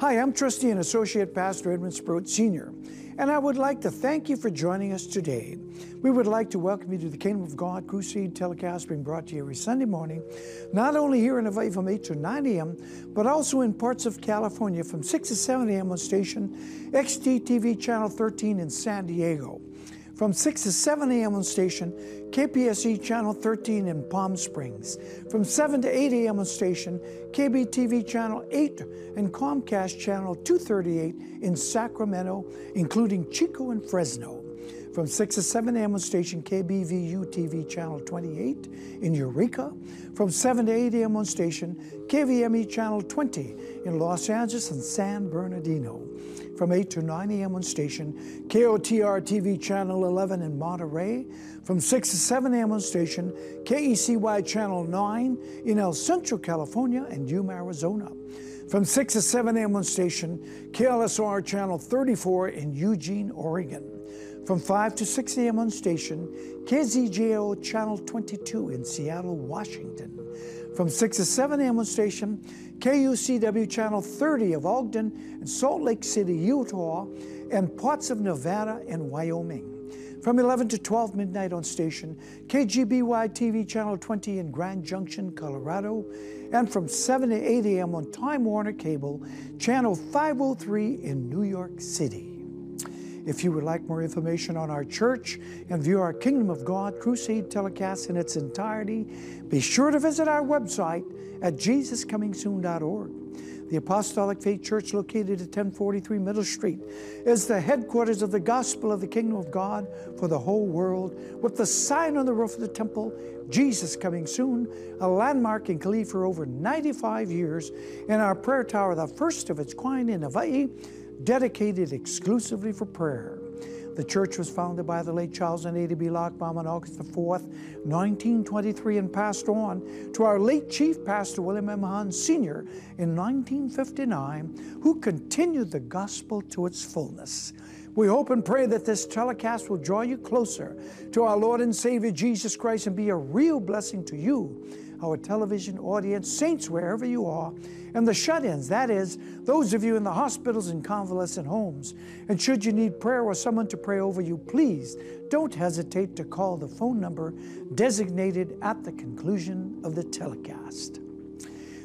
Hi, I'm Trustee and Associate Pastor Edmund Sproat Sr., and I would like to thank you for joining us today. We would like to welcome you to the Kingdom of God Crusade telecast being brought to you every Sunday morning, not only here in Hawaii from 8 to 9 a.m., but also in parts of California from 6 to 7 a.m. on station XDTV Channel 13 in San Diego. From 6 to 7 a.m. on station KPSE Channel 13 in Palm Springs. From 7 to 8 a.m. on station KBTV Channel 8 and Comcast Channel 238 in Sacramento, including Chico and Fresno. From 6 to 7 a.m. on station KBVU TV Channel 28 in Eureka. From 7 to 8 a.m. on station KVME Channel 20 in Los Angeles and San Bernardino from 8 to 9 a.m. on station KOTR TV Channel 11 in Monterey, from 6 to 7 a.m. on station KECY Channel 9 in El Centro, California and Yuma, Arizona. From 6 to 7 a.m. on station KLSR Channel 34 in Eugene, Oregon. From 5 to 6 a.m. on station KZJO Channel 22 in Seattle, Washington. From 6 to 7 a.m. on station KUCW Channel 30 of Ogden and Salt Lake City, Utah, and parts of Nevada and Wyoming. From 11 to 12 midnight on station KGBY TV Channel 20 in Grand Junction, Colorado, and from 7 to 8 a.m. on Time Warner Cable, Channel 503 in New York City. If you would like more information on our church and view our Kingdom of God Crusade telecast in its entirety, be sure to visit our website at jesuscomingsoon.org. The Apostolic Faith Church, located at 1043 Middle Street, is the headquarters of the gospel of the kingdom of God for the whole world, with the sign on the roof of the temple, Jesus Coming Soon, a landmark in Kalihi for over 95 years, and our prayer tower, the first of its kind in Hawaii, dedicated exclusively for prayer. The church was founded by the late Charles and Ada B. Lochbaum on August the 4th, 1923, and passed on to our late Chief Pastor William M. Hahn Sr. in 1959, who continued the gospel to its fullness. We hope and pray that this telecast will draw you closer to our Lord and Savior Jesus Christ and be a real blessing to you, our television audience, saints wherever you are, and the shut ins, that is, those of you in the hospitals and convalescent homes. And should you need prayer or someone to pray over you, please don't hesitate to call the phone number designated at the conclusion of the telecast.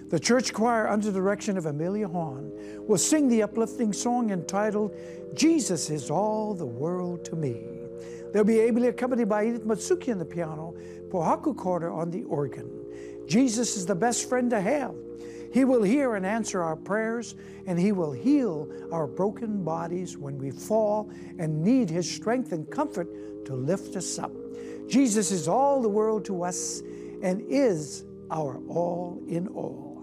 The church choir, under direction of Amelia Hahn, will sing the uplifting song entitled Jesus is All the World to Me. They'll be ably accompanied by Edith Matsuki on the piano, Pohaku Carter on the organ. Jesus is the best friend to have. He will hear and answer our prayers, and He will heal our broken bodies when we fall and need His strength and comfort to lift us up. Jesus is all the world to us and is our all in all.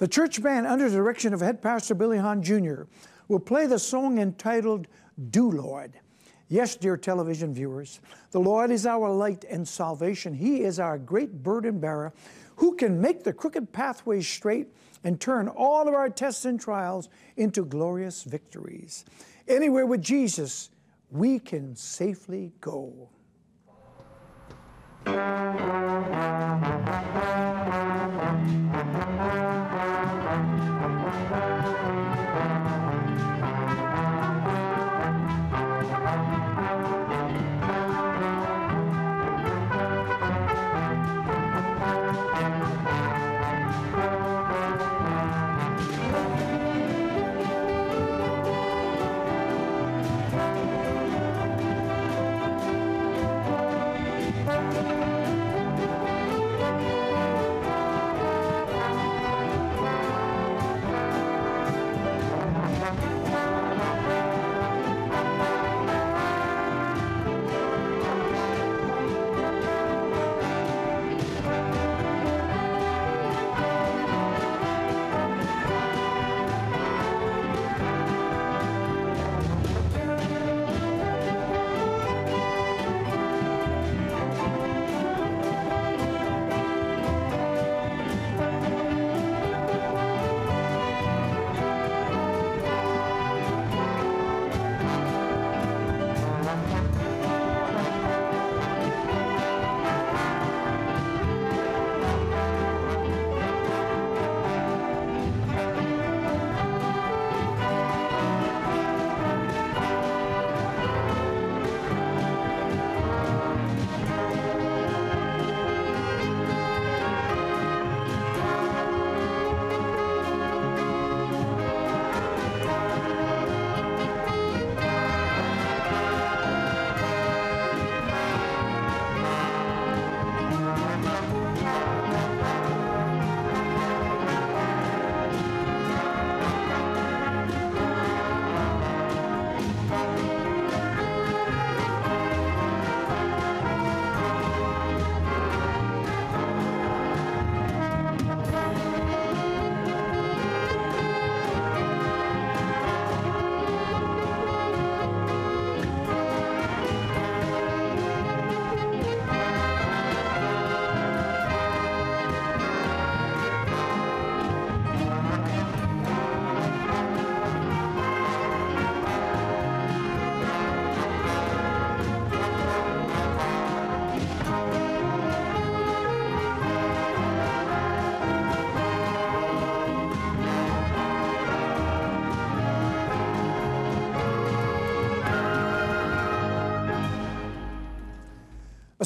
The church band, under the direction of head pastor Billy Hahn Jr., will play the song entitled Do Lord. Yes, dear television viewers, the Lord is our light and salvation. He is our great burden bearer who can make the crooked pathways straight and turn all of our tests and trials into glorious victories. Anywhere with Jesus, we can safely go.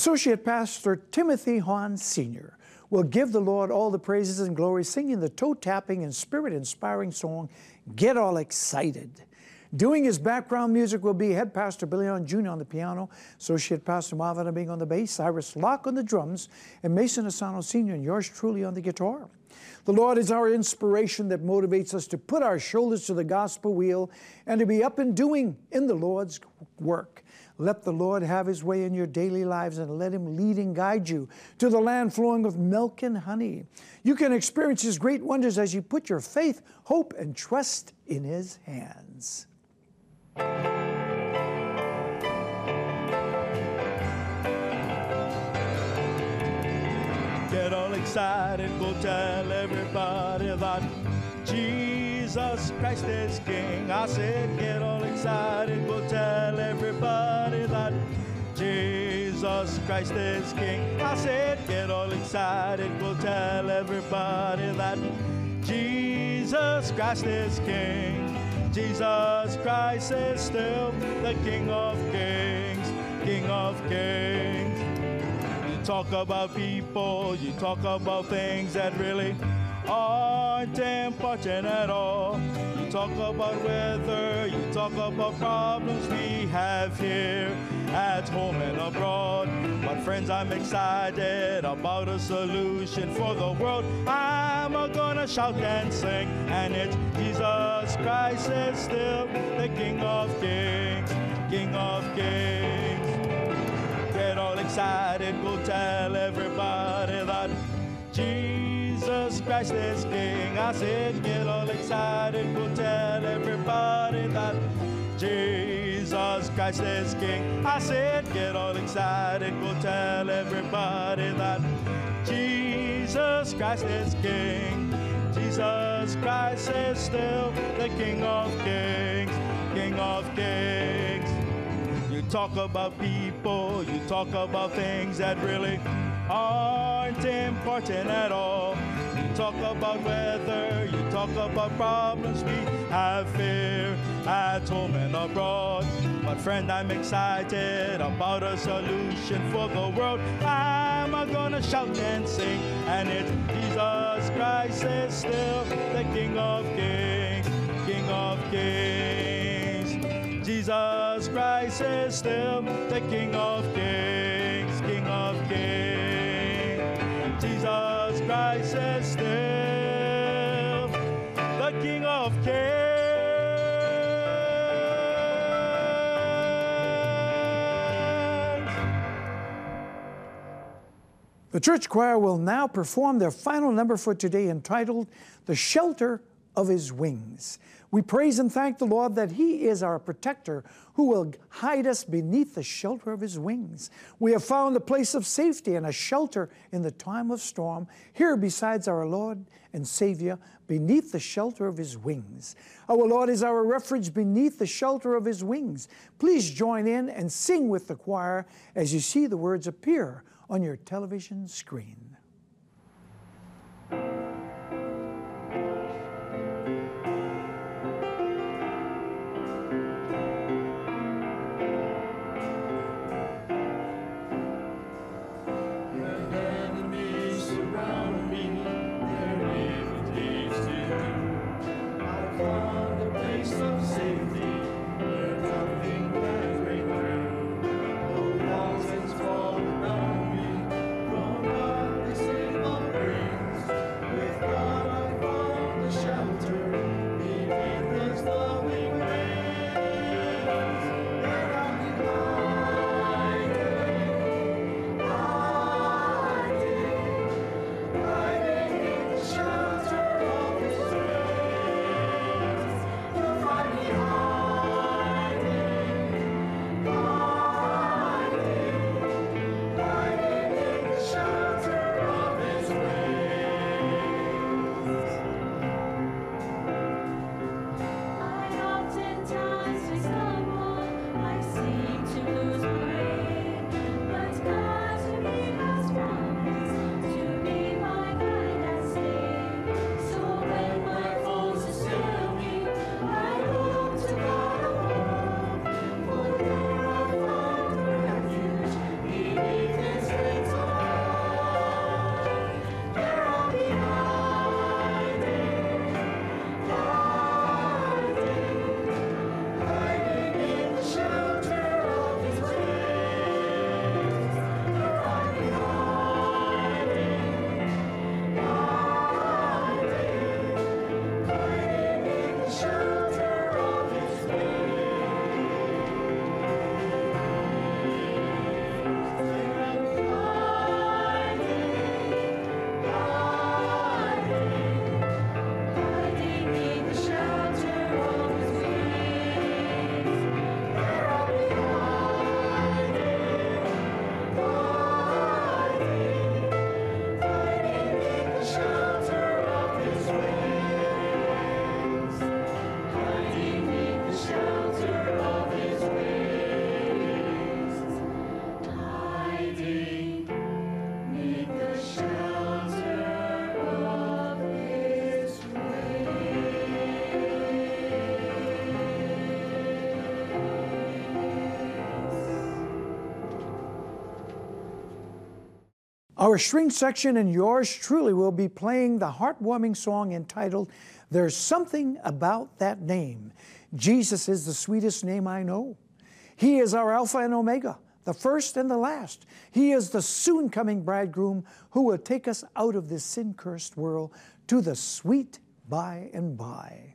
Associate Pastor Timothy Hahn Sr. will give the Lord all the praises and glory, singing the toe tapping and spirit inspiring song, Get All Excited. Doing his background music will be head pastor Billy Hahn Jr. on the piano, associate pastor Marvin Abing on the bass, Cyrus Locke on the drums, and Mason Asano Sr. and yours truly on the guitar. The Lord is our inspiration that motivates us to put our shoulders to the gospel wheel and to be up and doing in the Lord's work. Let the Lord have his way in your daily lives and let him lead and guide you to the land flowing with milk and honey. You can experience his great wonders as you put your faith, hope, and trust in his hands. Get all excited, go tell everybody that Jesus Christ is King. I said, get all excited, go tell everybody that Jesus Christ is King. I said, get all excited, go tell everybody that Jesus Christ is King. Jesus Christ is still the King of Kings, King of Kings. You talk about people, you talk about things that really important at all. You talk about weather, you talk about problems we have here at home and abroad. But friends, I'm excited about a solution for the world. I'm gonna shout and sing, and it's Jesus Christ is still the King of Kings, King of Kings. Get all excited, go tell everybody Christ is King. I said, get all excited, go tell everybody that Jesus Christ is King. I said, get all excited, go tell everybody that Jesus Christ is King. Jesus Christ is still the King of Kings, King of Kings. You talk about people, you talk about things that really aren't important at all. Talk about weather, you talk about problems we have fear at home and abroad. But friend, I'm excited about a solution for the world. I'm gonna shout and sing, and it's Jesus Christ is still the King of Kings, King of Kings. Jesus Christ is still the King of church choir will now perform their final number for today entitled The Shelter of His Wings. We praise and thank the Lord that He is our protector who will hide us beneath the shelter of His wings. We have found a place of safety and a shelter in the time of storm, here besides our Lord and Savior, beneath the shelter of His wings. Our Lord is our refuge beneath the shelter of His wings. Please join in and sing with the choir as you see the words appear on your television screen. Our string section and yours truly will be playing the heartwarming song entitled There's Something About That Name. Jesus is the sweetest name I know. He is our Alpha and Omega, the first and the last. He is the soon coming bridegroom who will take us out of this sin cursed world to the sweet by and by.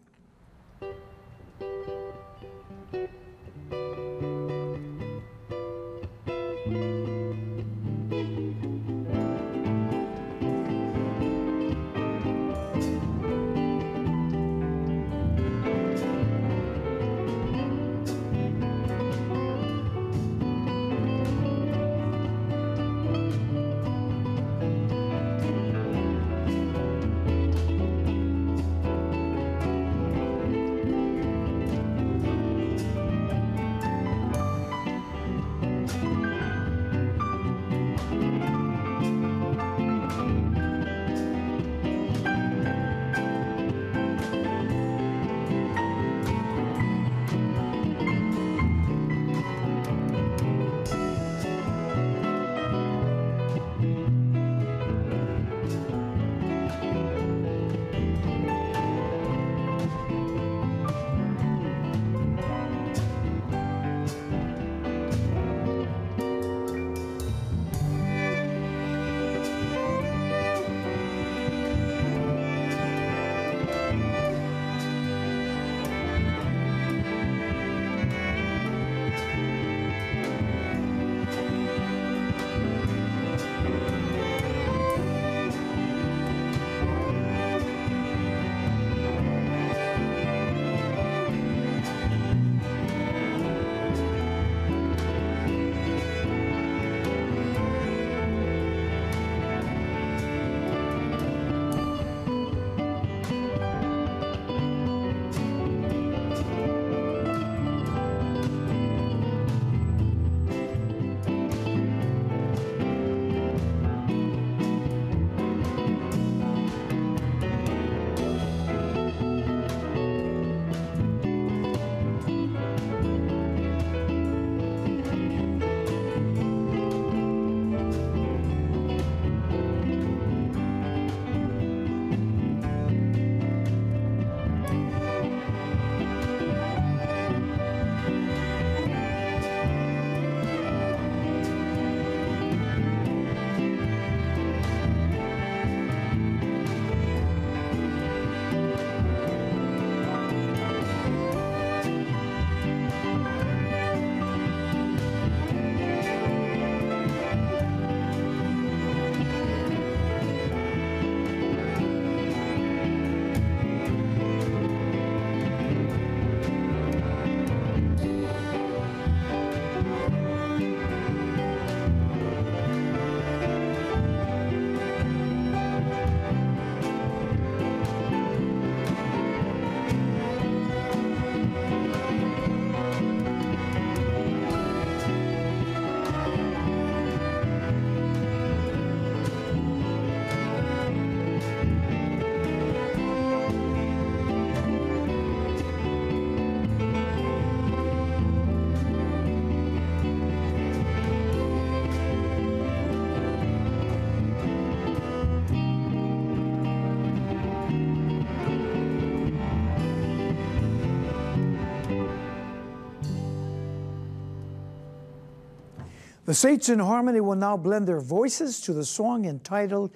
The Saints in Harmony will now blend their voices to the song entitled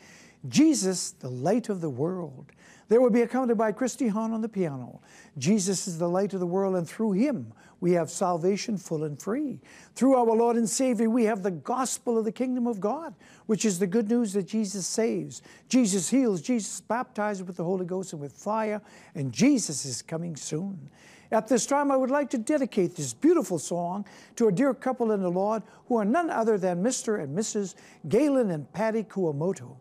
Jesus, the Light of the World. They will be accompanied by Christy Hahn on the piano. Jesus is the light of the world, and through him we have salvation full and free. Through our Lord and Savior, we have the gospel of the kingdom of God, which is the good news that Jesus saves, Jesus heals, Jesus baptizes with the Holy Ghost and with fire, and Jesus is coming soon. At this time, I would like to dedicate this beautiful song to a dear couple in the Lord who are none other than Mr. and Mrs. Galen and Patty Kuamoto.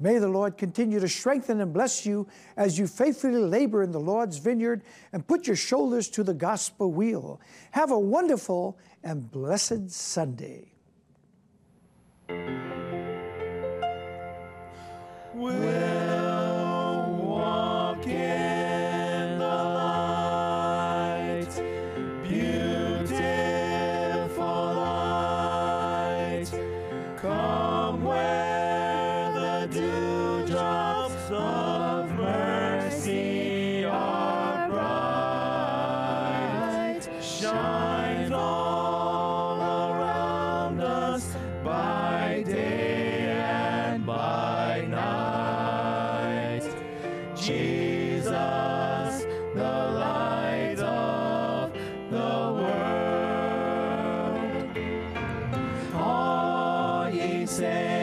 May the Lord continue to strengthen and bless you as you faithfully labor in the Lord's vineyard and put your shoulders to the gospel wheel. Have a wonderful and blessed Sunday. We'll All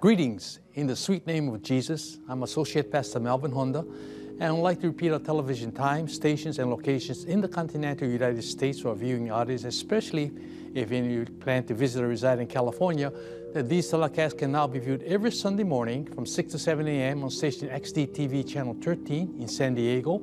Greetings in the sweet name of Jesus. I'm Associate Pastor Melvin Honda, and I'd like to repeat our television times, stations, and locations in the continental United States for viewing audience, especially if you plan to visit or reside in California, that these telecasts can now be viewed every Sunday morning from 6 to 7 a.m. on station XD-TV Channel 13 in San Diego,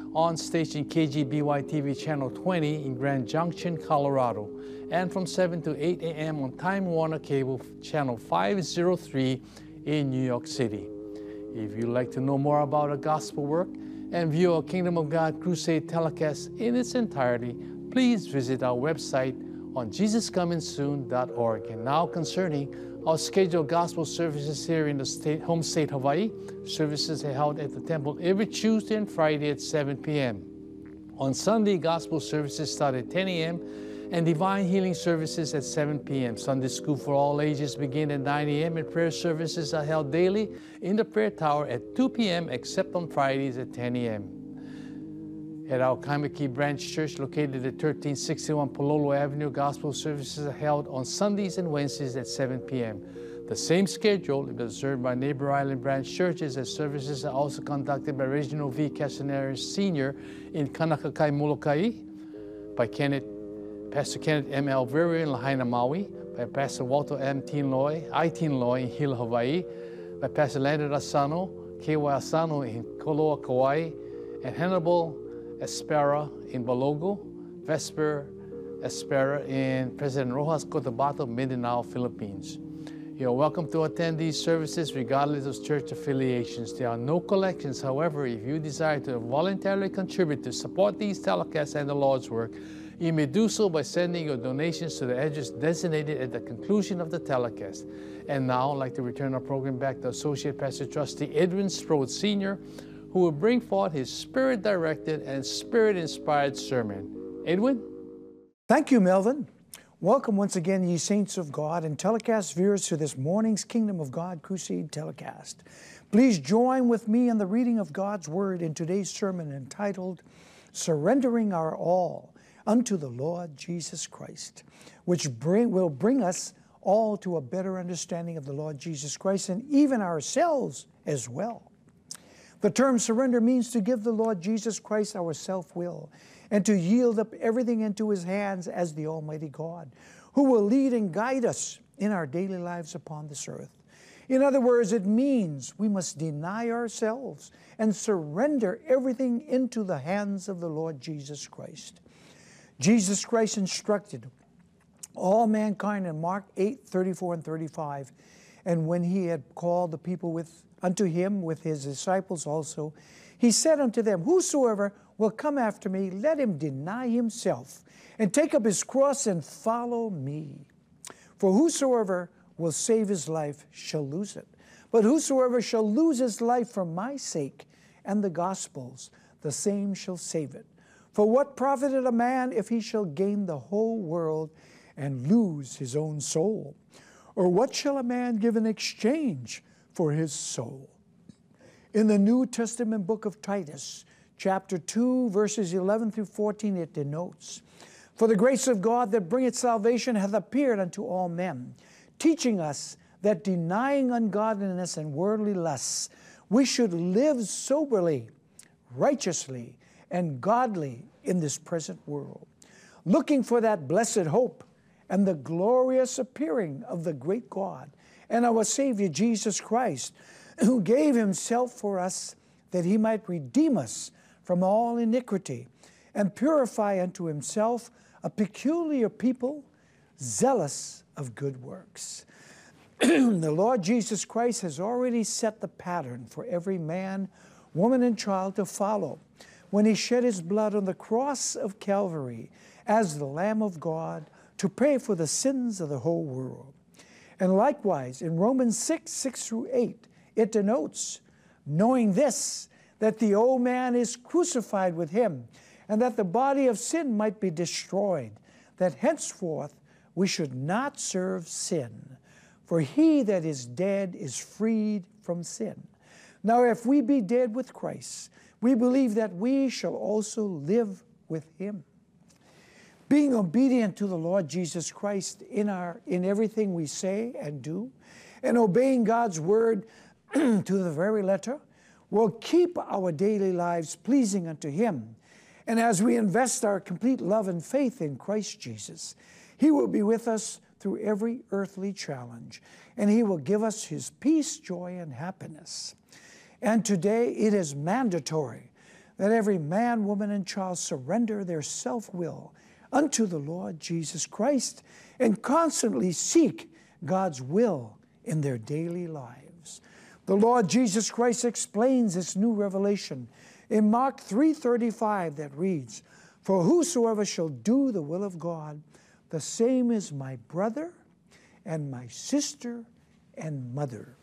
on station KGBY TV Channel 20 in Grand Junction, Colorado, and from 7 to 8 a.m. on Time Warner Cable Channel 503 in New York City. If you'd like to know more about our gospel work and view our Kingdom of God Crusade telecast in its entirety, please visit our website on jesuscomingsoon.org. And now concerning our scheduled gospel services here in the state, home state Hawaii, services are held at the temple every Tuesday and Friday at 7 p.m. On Sunday, gospel services start at 10 a.m. and divine healing services at 7 p.m. Sunday school for all ages begin at 9 a.m. and prayer services are held daily in the prayer tower at 2 p.m. except on Fridays at 10 a.m. At our Kaimuki Branch Church located at 1361 Palolo Avenue, gospel services are held on Sundays and Wednesdays at 7 p.m. The same schedule is observed by neighbor island branch churches as services are also conducted by Reginald V. Castaneris Sr. in Kaunakakai, Molokai, by Kenneth, Pastor Kenneth M. Alverio in Lahaina, Maui, by Pastor Walter M. Tinloy, I. Tinloy in Hilo, Hawaii, by Pastor Leonard Asano, K.Y. Asano in Koloa, Kauai, and Hannibal Espera in Balogo, Vesper Espera in President Roxas Cotabato, Mindanao, Philippines. You are welcome to attend these services regardless of church affiliations. There are no collections. However, if you desire to voluntarily contribute to support these telecasts and the Lord's work, you may do so by sending your donations to the address designated at the conclusion of the telecast. And now I'd like to return our program back to Associate Pastor Trustee Edwin Strode Sr., who will bring forth his spirit directed and spirit inspired sermon. Edwin? Thank you, Melvin. Welcome once again, ye saints of God and telecast viewers, to this morning's Kingdom of God Crusade telecast. Please join with me in the reading of God's Word in today's sermon entitled Surrendering Our All unto the Lord Jesus Christ, which bring, will bring us all to a better understanding of the Lord Jesus Christ and even ourselves as well. The term surrender means to give the Lord Jesus Christ our self will and to yield up everything into His hands as the Almighty God, who will lead and guide us in our daily lives upon this earth. In other words, it means we must deny ourselves and surrender everything into the hands of the Lord Jesus Christ. Jesus Christ instructed all mankind in Mark 8 34 and 35. And when he had called the people with unto him with his disciples also, he said unto them, Whosoever will come after me, let him deny himself and take up his cross and follow me. For whosoever will save his life shall lose it. But whosoever shall lose his life for my sake and the gospel's, the same shall save it. For what profited a man if he shall gain the whole world and lose his own soul? Or what shall a man give in exchange for his soul? In the New Testament book of Titus, chapter 2, verses 11 through 14, it denotes For the grace of God that bringeth salvation hath appeared unto all men, teaching us that denying ungodliness and worldly lusts, we should live soberly, righteously, and godly in this present world, looking for that blessed hope and the glorious appearing of the great God and our Savior Jesus Christ, who gave Himself for us that he might redeem us from all iniquity and purify unto himself a peculiar people, zealous of good works. the Lord Jesus Christ has already set the pattern for every man, woman, and child to follow when he shed his blood on the cross of Calvary as the Lamb of God to pay for the sins of the whole world. And likewise, in Romans 6 6 through 8, it denotes, knowing this, that the old man is crucified with him, and that the body of sin might be destroyed, that henceforth we should not serve sin. For he that is dead is freed from sin. Now, if we be dead with Christ, we believe that we shall also live with him. Being obedient to the Lord Jesus Christ in, our, in everything we say and do, and obeying God's word to the very letter, will keep our daily lives pleasing unto him. And as we invest our complete love and faith in Christ Jesus, he will be with us through every earthly challenge, and He will give us His peace, joy, and happiness. And today it is mandatory that every man, woman, and child surrender their self will unto the Lord Jesus Christ and constantly seek God's will in their daily lives. The Lord Jesus Christ explains this new revelation in Mark 3:35 that reads, "For whosoever shall do the will of God, the same is my brother and my sister and mother.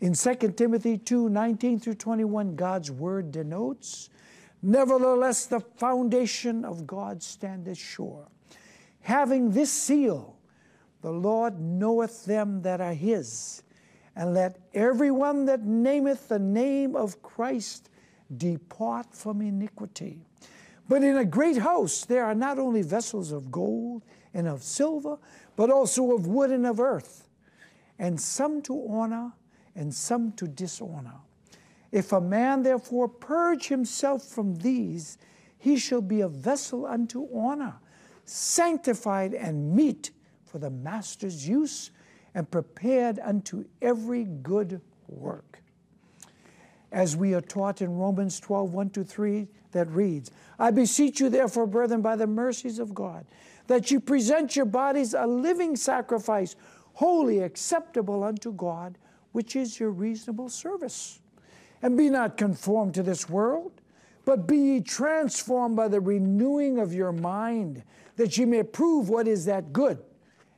In 2 Timothy 2 19 through 21, God's word denotes, Nevertheless, the foundation of God standeth sure, having this seal, the Lord knoweth them that are his. And let everyone that nameth the name of Christ depart from iniquity. But in a great house there are not only vessels of gold and of silver, but also of wood and of earth, and some to honor and some to dishonor. If a man therefore purge himself from these, he shall be a vessel unto honor, sanctified and meet for the master's use, and prepared unto every good work. As we are taught in Romans 12, 1 to 3, that reads, I beseech you, therefore, brethren, by the mercies of God, that you present your bodies a living sacrifice, holy, acceptable unto God, which is your reasonable service. And be not conformed to this world, but be ye transformed by the renewing of your mind, that ye may prove what is that good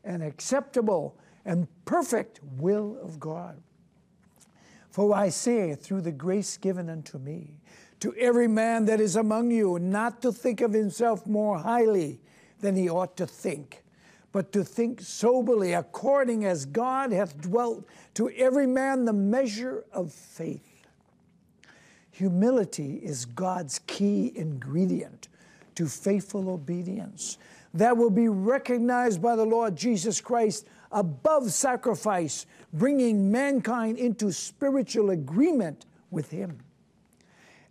and acceptable and perfect will of God. For I say, through the grace given unto me, to every man that is among you, not to think of himself more highly than he ought to think, but to think soberly, according as God hath dwelt to every man the measure of faith. Humility is God's key ingredient to faithful obedience that will be recognized by the Lord Jesus Christ above sacrifice, bringing mankind into spiritual agreement with Him.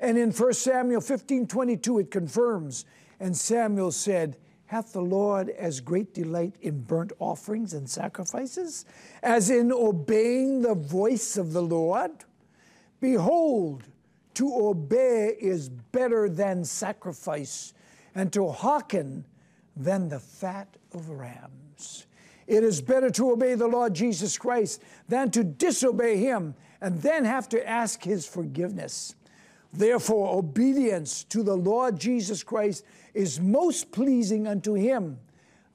And in 1 Samuel 15 22, it confirms, and Samuel said, Hath the Lord as great delight in burnt offerings and sacrifices as in obeying the voice of the Lord? Behold, to obey is better than sacrifice, and to hearken than the fat of rams. It is better to obey the Lord Jesus Christ than to disobey him and then have to ask his forgiveness. Therefore, obedience to the Lord Jesus Christ is most pleasing unto him,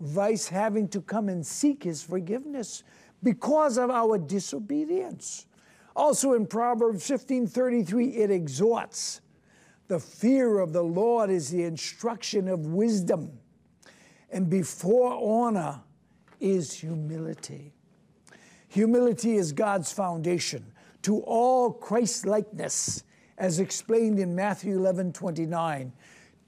vice having to come and seek his forgiveness because of our disobedience. Also in Proverbs 15:33 it exhorts, the fear of the Lord is the instruction of wisdom, and before honor is humility. Humility is God's foundation to all Christ likeness, as explained in Matthew 11 29.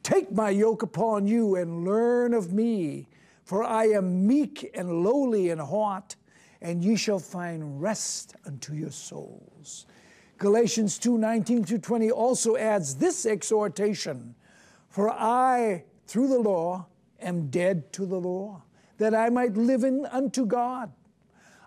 Take my yoke upon you and learn of me, for I am meek and lowly in heart, and ye shall find rest unto your souls. Galatians 2 19 through 20 also adds this exhortation For I, through the law, am dead to the law, that I might live in unto God.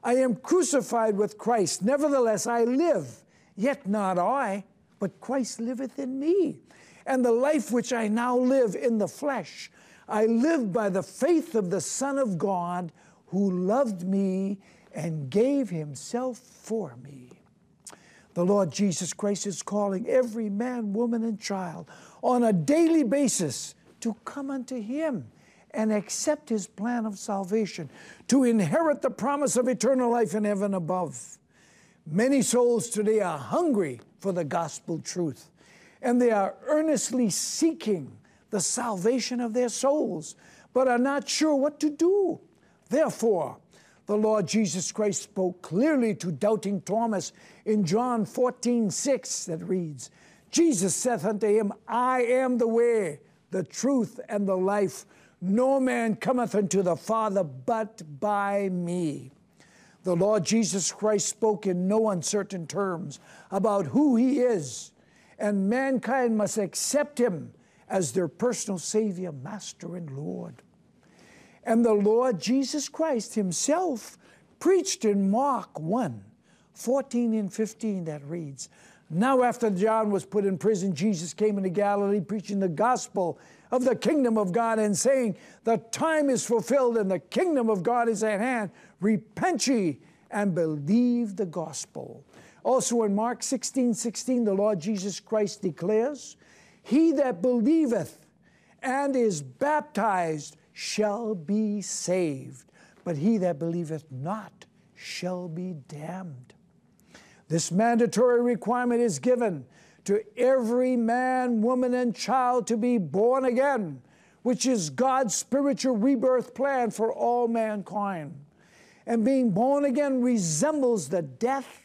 I am crucified with Christ. Nevertheless, I live, yet not I, but Christ liveth in me. And the life which I now live in the flesh, I live by the faith of the Son of God who loved me and gave himself for me. The Lord Jesus Christ is calling every man, woman, and child on a daily basis to come unto him and accept his plan of salvation, to inherit the promise of eternal life in heaven above. Many souls today are hungry for the gospel truth, and they are earnestly seeking the salvation of their souls, but are not sure what to do. Therefore, the Lord Jesus Christ spoke clearly to doubting Thomas in John 14, 6, that reads, Jesus saith unto him, I am the way, the truth, and the life. No man cometh unto the Father but by me. The Lord Jesus Christ spoke in no uncertain terms about who He is, and mankind must accept Him as their personal Savior, Master, and Lord. And the Lord Jesus Christ Himself preached in Mark 1 14 and 15 that reads, Now after John was put in prison, Jesus came into Galilee preaching the gospel of the kingdom of God and saying, The time is fulfilled and the kingdom of God is at hand. Repent ye and believe the gospel. Also in Mark 16 16, the Lord Jesus Christ declares, He that believeth and is baptized shall be saved, but he that believeth not shall be damned. This mandatory requirement is given to every man, woman, and child to be born again, which is God's spiritual rebirth plan for all mankind. And being born again resembles the death,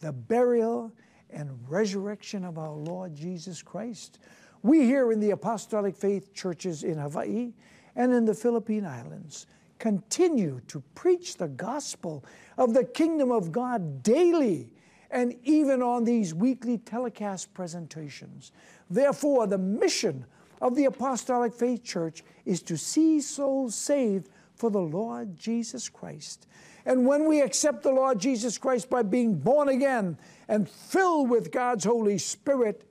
the burial, and resurrection of our Lord Jesus Christ. We here in the Apostolic Faith churches in Hawaii and in the Philippine Islands continue to preach the gospel of the kingdom of God daily and even on these weekly telecast presentations. Therefore, the mission of the Apostolic Faith Church is to see souls saved for the Lord Jesus Christ. And when we accept the Lord Jesus Christ by being born again and filled with God's Holy Spirit,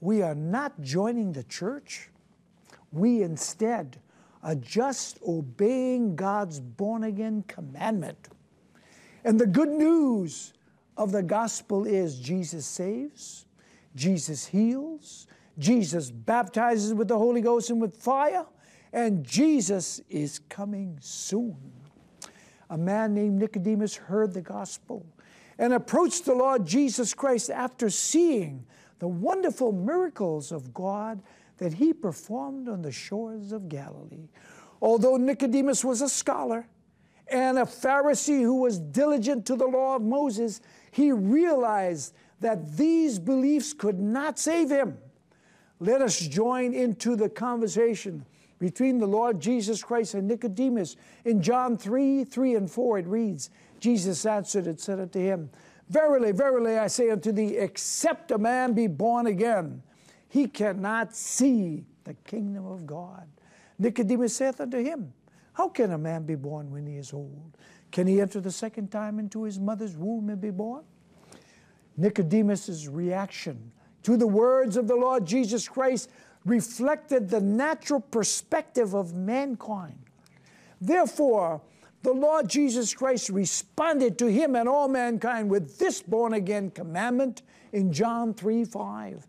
we are not joining the church. We instead are just obeying God's born again commandment. And the good news of the gospel is Jesus saves, Jesus heals, Jesus baptizes with the Holy Ghost and with fire, and Jesus is coming soon. A man named Nicodemus heard the gospel and approached the Lord Jesus Christ after seeing the wonderful miracles of God that he performed on the shores of Galilee. Although Nicodemus was a scholar and a Pharisee who was diligent to the law of Moses, he realized that these beliefs could not save him. Let us join into the conversation between the Lord Jesus Christ and Nicodemus. In John 3 3 and 4, it reads, Jesus answered and said unto him, Verily, verily, I say unto thee, except a man be born again, he cannot see the kingdom of God. Nicodemus saith unto him, How can a man be born when he is old? Can he enter the second time into his mother's womb and be born? Nicodemus's reaction to the words of the Lord Jesus Christ reflected the natural perspective of mankind. Therefore, the Lord Jesus Christ responded to him and all mankind with this born again commandment in John 3 5.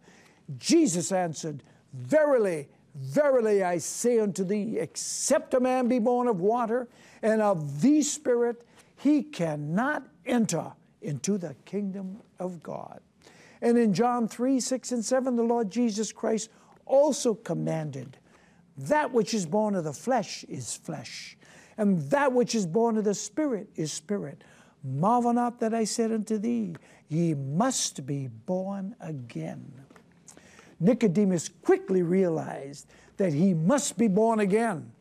Jesus answered, Verily, verily, I say unto thee, except a man be born of water and of the Spirit, he cannot enter into the kingdom of God. And in John 3 6 and 7, the Lord Jesus Christ also commanded, That which is born of the flesh is flesh, and that which is born of the Spirit is spirit. Marvel not that I said unto thee, Ye must be born again. Nicodemus quickly realized that he must be born again,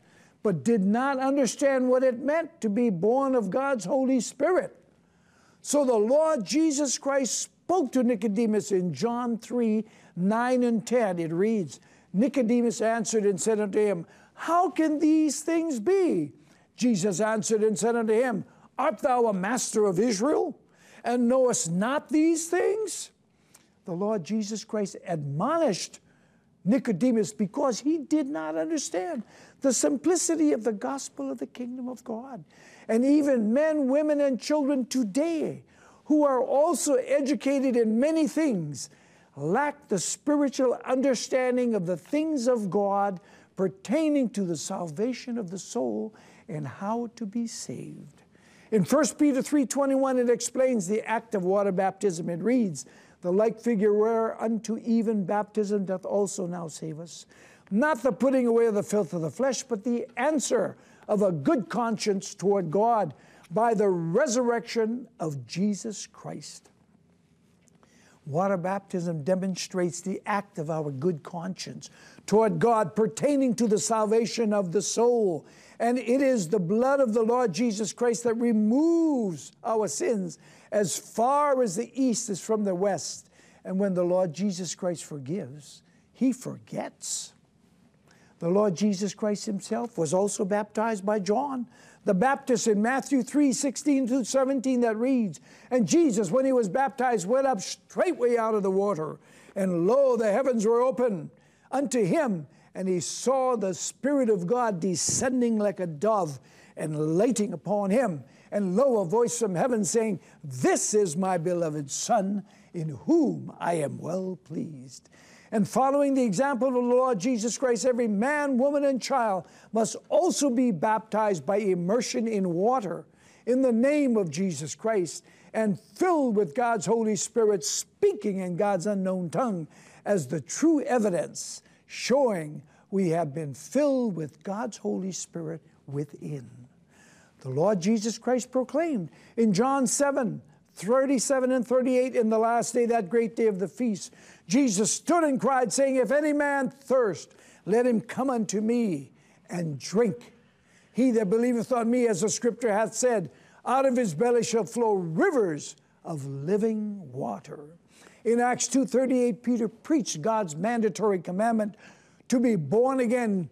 but did not understand what it meant to be born of God's Holy Spirit. So the Lord Jesus Christ spoke to Nicodemus in John 3 9 and 10. It reads Nicodemus answered and said unto him, How can these things be? Jesus answered and said unto him, Art thou a master of Israel, and knowest not these things? The Lord Jesus Christ admonished Nicodemus because he did not understand the simplicity of the gospel of the kingdom of God. And even men, women, and children today who are also educated in many things lack the spiritual understanding of the things of God pertaining to the salvation of the soul and how to be saved. In 1 Peter 3:21 it explains the act of water baptism. It reads, "The like figure whereunto even baptism doth also now save us, not the putting away of the filth of the flesh, but the answer of a good conscience toward God by the resurrection of Jesus Christ." Water baptism demonstrates the act of our good conscience toward God pertaining to the salvation of the soul. And it is the blood of the Lord Jesus Christ that removes our sins as far as the east is from the west. And when the Lord Jesus Christ forgives, he forgets. The Lord Jesus Christ himself was also baptized by John the Baptist in Matthew 3 16 through 17 that reads, And Jesus, when he was baptized, went up straightway out of the water, and lo, the heavens were open unto him, and he saw the Spirit of God descending like a dove and lighting upon him. And lo, a voice from heaven saying, This is my beloved Son, in whom I am well pleased. And following the example of the Lord Jesus Christ, every man, woman, and child must also be baptized by immersion in water in the name of Jesus Christ and filled with God's Holy Spirit, speaking in God's unknown tongue as the true evidence showing we have been filled with God's Holy Spirit within. The Lord Jesus Christ proclaimed in John 7 37 and 38 in the last day, that great day of the feast, Jesus stood and cried, saying, If any man thirst, let him come unto me and drink. He that believeth on me, as the scripture hath said, out of his belly shall flow rivers of living water. In Acts 2:38, Peter preached God's mandatory commandment to be born again.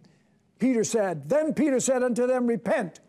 Peter said, Then Peter said unto them, Repent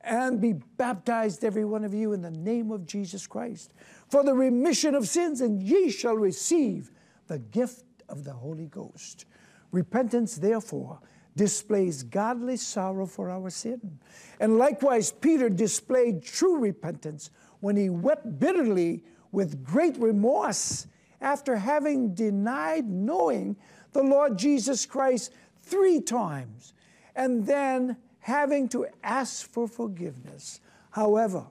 and be baptized, every one of you, in the name of Jesus Christ, for the remission of sins, and ye shall receive the gift of the Holy Ghost. Repentance, therefore, displays godly sorrow for our sin. And likewise, Peter displayed true repentance when he wept bitterly with great remorse after having denied knowing the Lord Jesus Christ three times. And then having to ask for forgiveness. However,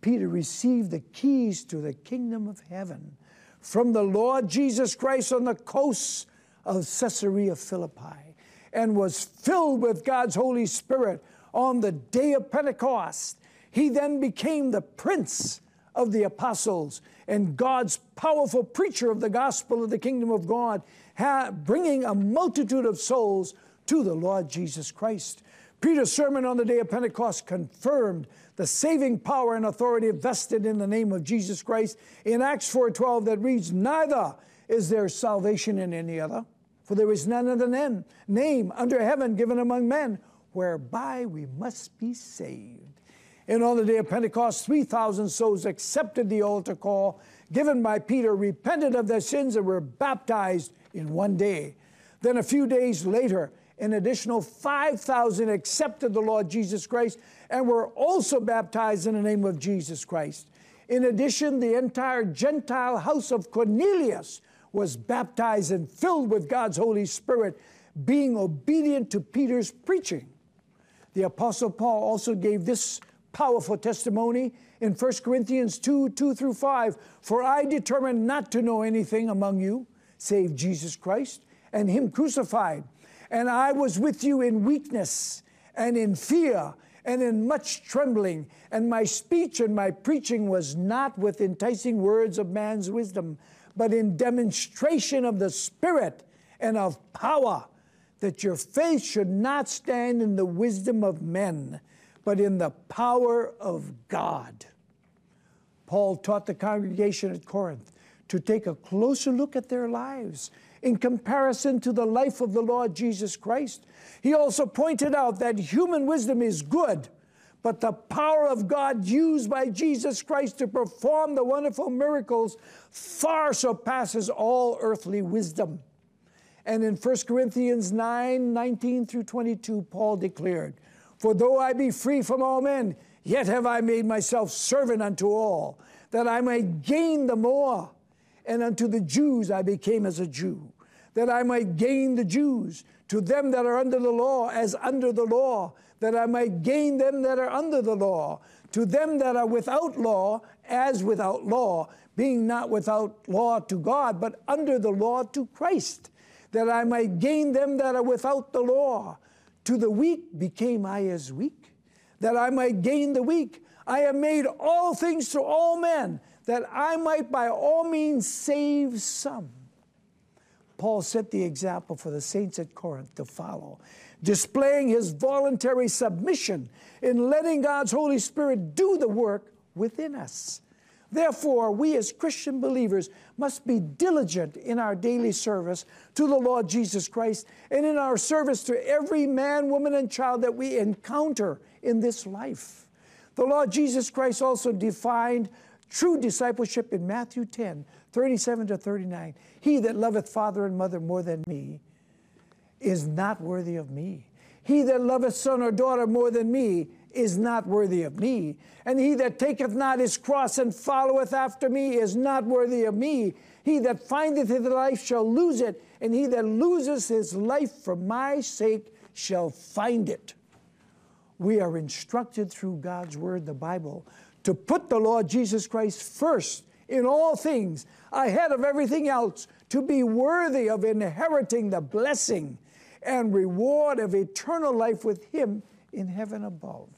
Peter received the keys to the kingdom of heaven from the Lord Jesus Christ on the coasts of Caesarea Philippi and was filled with God's Holy Spirit on the day of Pentecost. He then became the prince of the apostles and God's powerful preacher of the gospel of the kingdom of God, bringing a multitude of souls to the Lord Jesus Christ. Peter's sermon on the day of Pentecost confirmed the saving power and authority vested in the name of Jesus Christ in Acts 4:12 that reads, "Neither is there salvation in any other, for there is none other name, name under heaven given among men whereby we must be saved." And on the day of Pentecost, 3,000 souls accepted the altar call given by Peter, repented of their sins, and were baptized in one day. Then a few days later, an additional 5,000 accepted the Lord Jesus Christ and were also baptized in the name of Jesus Christ. In addition, the entire Gentile house of Cornelius was baptized and filled with God's Holy Spirit, being obedient to Peter's preaching. The Apostle Paul also gave this powerful testimony in 1 Corinthians 2 2 through 5. For I determined not to know anything among you save Jesus Christ and Him crucified. And I was with you in weakness and in fear and in much trembling. And my speech and my preaching was not with enticing words of man's wisdom, but in demonstration of the Spirit and of power, that your faith should not stand in the wisdom of men, but in the power of God. Paul taught the congregation at Corinth to take a closer look at their lives in comparison to the life of the Lord Jesus Christ. He also pointed out that human wisdom is good, but the power of God used by Jesus Christ to perform the wonderful miracles far surpasses all earthly wisdom. And in 1 Corinthians 9 19 through 22, Paul declared, For though I be free from all men, yet have I made myself servant unto all, that I might gain the more. And unto the Jews I became as a Jew, that I might gain the Jews. To them that are under the law, as under the law, that I might gain them that are under the law. To them that are without law, as without law, being not without law to God, but under the law to Christ that I might gain them that are without the law. To the weak became I as weak, that I might gain the weak. I have made all things to all men, that I might by all means save some. Paul set the example for the saints at Corinth to follow, displaying his voluntary submission in letting God's Holy Spirit do the work within us. Therefore, we as Christian believers must be diligent in our daily service to the Lord Jesus Christ and in our service to every man, woman, and child that we encounter in this life. The Lord Jesus Christ also defined true discipleship in Matthew 10 37 to 39. He that loveth father and mother more than me is not worthy of me. He that loveth son or daughter more than me is not worthy of me. And he that taketh not his cross and followeth after me is not worthy of me. He that findeth his life shall lose it, and he that loses his life for my sake shall find it. We are instructed through God's word, the Bible, to put the Lord Jesus Christ first in all things, ahead of everything else, to be worthy of inheriting the blessing and reward of eternal life with Him in heaven above.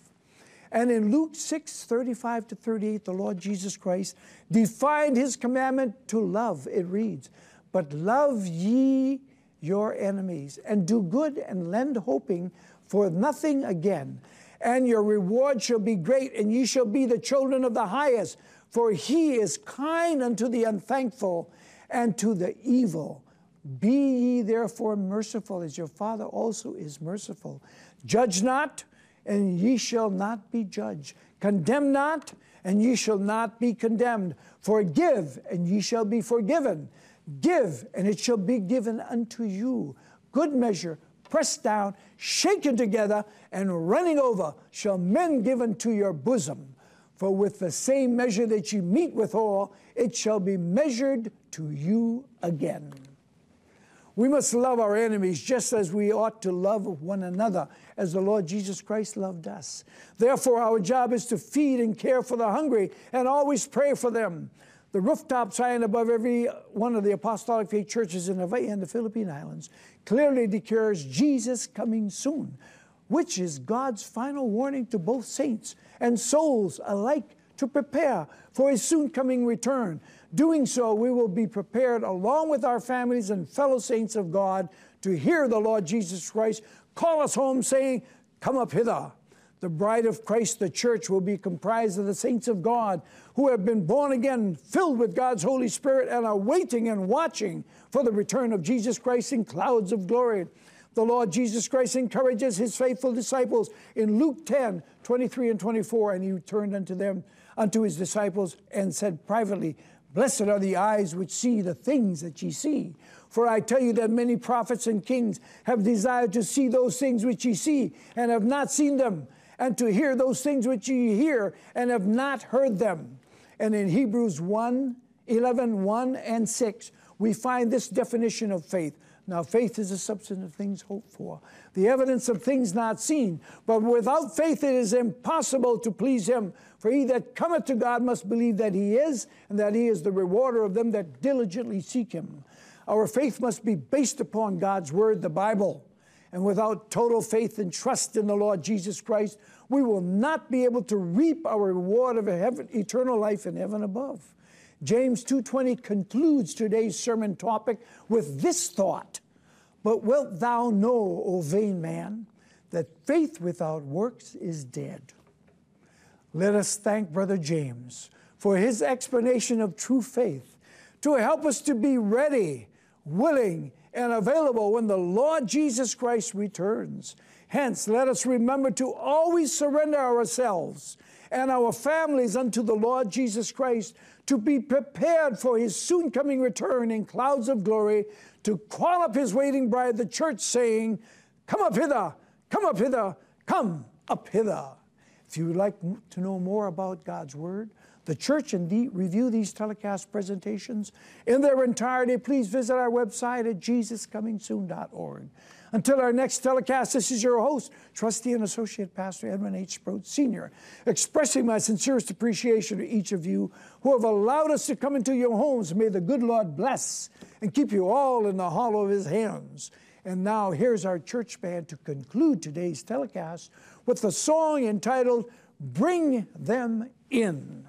And in Luke 6 35 to 38, the Lord Jesus Christ defined His commandment to love. It reads, But love ye your enemies, and do good and lend hoping for nothing again. And your reward shall be great, and ye shall be the children of the highest. For he is kind unto the unthankful and to the evil. Be ye therefore merciful, as your Father also is merciful. Judge not, and ye shall not be judged. Condemn not, and ye shall not be condemned. Forgive, and ye shall be forgiven. Give, and it shall be given unto you. Good measure, pressed down, shaken together, and running over, shall men give unto your bosom. For with the same measure that ye meet withal, it shall be measured to you again. We must love our enemies just as we ought to love one another, as the Lord Jesus Christ loved us. Therefore, our job is to feed and care for the hungry and always pray for them. The rooftop sign above every one of the apostolic faith churches in Hawaii and the Philippine Islands clearly declares Jesus coming soon, which is God's final warning to both saints and souls alike to prepare for his soon coming return. Doing so, we will be prepared along with our families and fellow saints of God to hear the Lord Jesus Christ call us home, saying, Come up hither. The bride of Christ, the church, will be comprised of the saints of God who have been born again, filled with God's Holy Spirit, and are waiting and watching for the return of Jesus Christ in clouds of glory. The Lord Jesus Christ encourages his faithful disciples in Luke 10 23 and 24. And he turned unto them, unto his disciples, and said privately, Blessed are the eyes which see the things that ye see. For I tell you that many prophets and kings have desired to see those things which ye see, and have not seen them, and to hear those things which ye hear, and have not heard them. And in Hebrews 1 11, 1 and 6, we find this definition of faith. Now, faith is the substance of things hoped for, the evidence of things not seen. But without faith, it is impossible to please Him. For he that cometh to God must believe that He is, and that He is the rewarder of them that diligently seek Him. Our faith must be based upon God's Word, the Bible. And without total faith and trust in the Lord Jesus Christ, we will not be able to reap our reward of heaven, eternal life in heaven above. James 2:20 concludes today's sermon topic with this thought: "But wilt thou know, O vain man, that faith without works is dead?" Let us thank Brother James for his explanation of true faith to help us to be ready, willing, and available when the Lord Jesus Christ returns. Hence, let us remember to always surrender ourselves and our families unto the Lord Jesus Christ to be prepared for his soon coming return in clouds of glory to call up his waiting bride, the church, saying, Come up hither, come up hither, come up hither. If you would like to know more about God's Word, the church, and the, review these telecast presentations in their entirety, please visit our website at jesuscomingsoon.org. Until our next telecast, this is your host, trustee and associate pastor Edwin H. Sproat Sr., expressing my sincerest appreciation to each of you who have allowed us to come into your homes. May the good Lord bless and keep you all in the hollow of his hands. And now here's our church band to conclude today's telecast with the song entitled Bring Them In.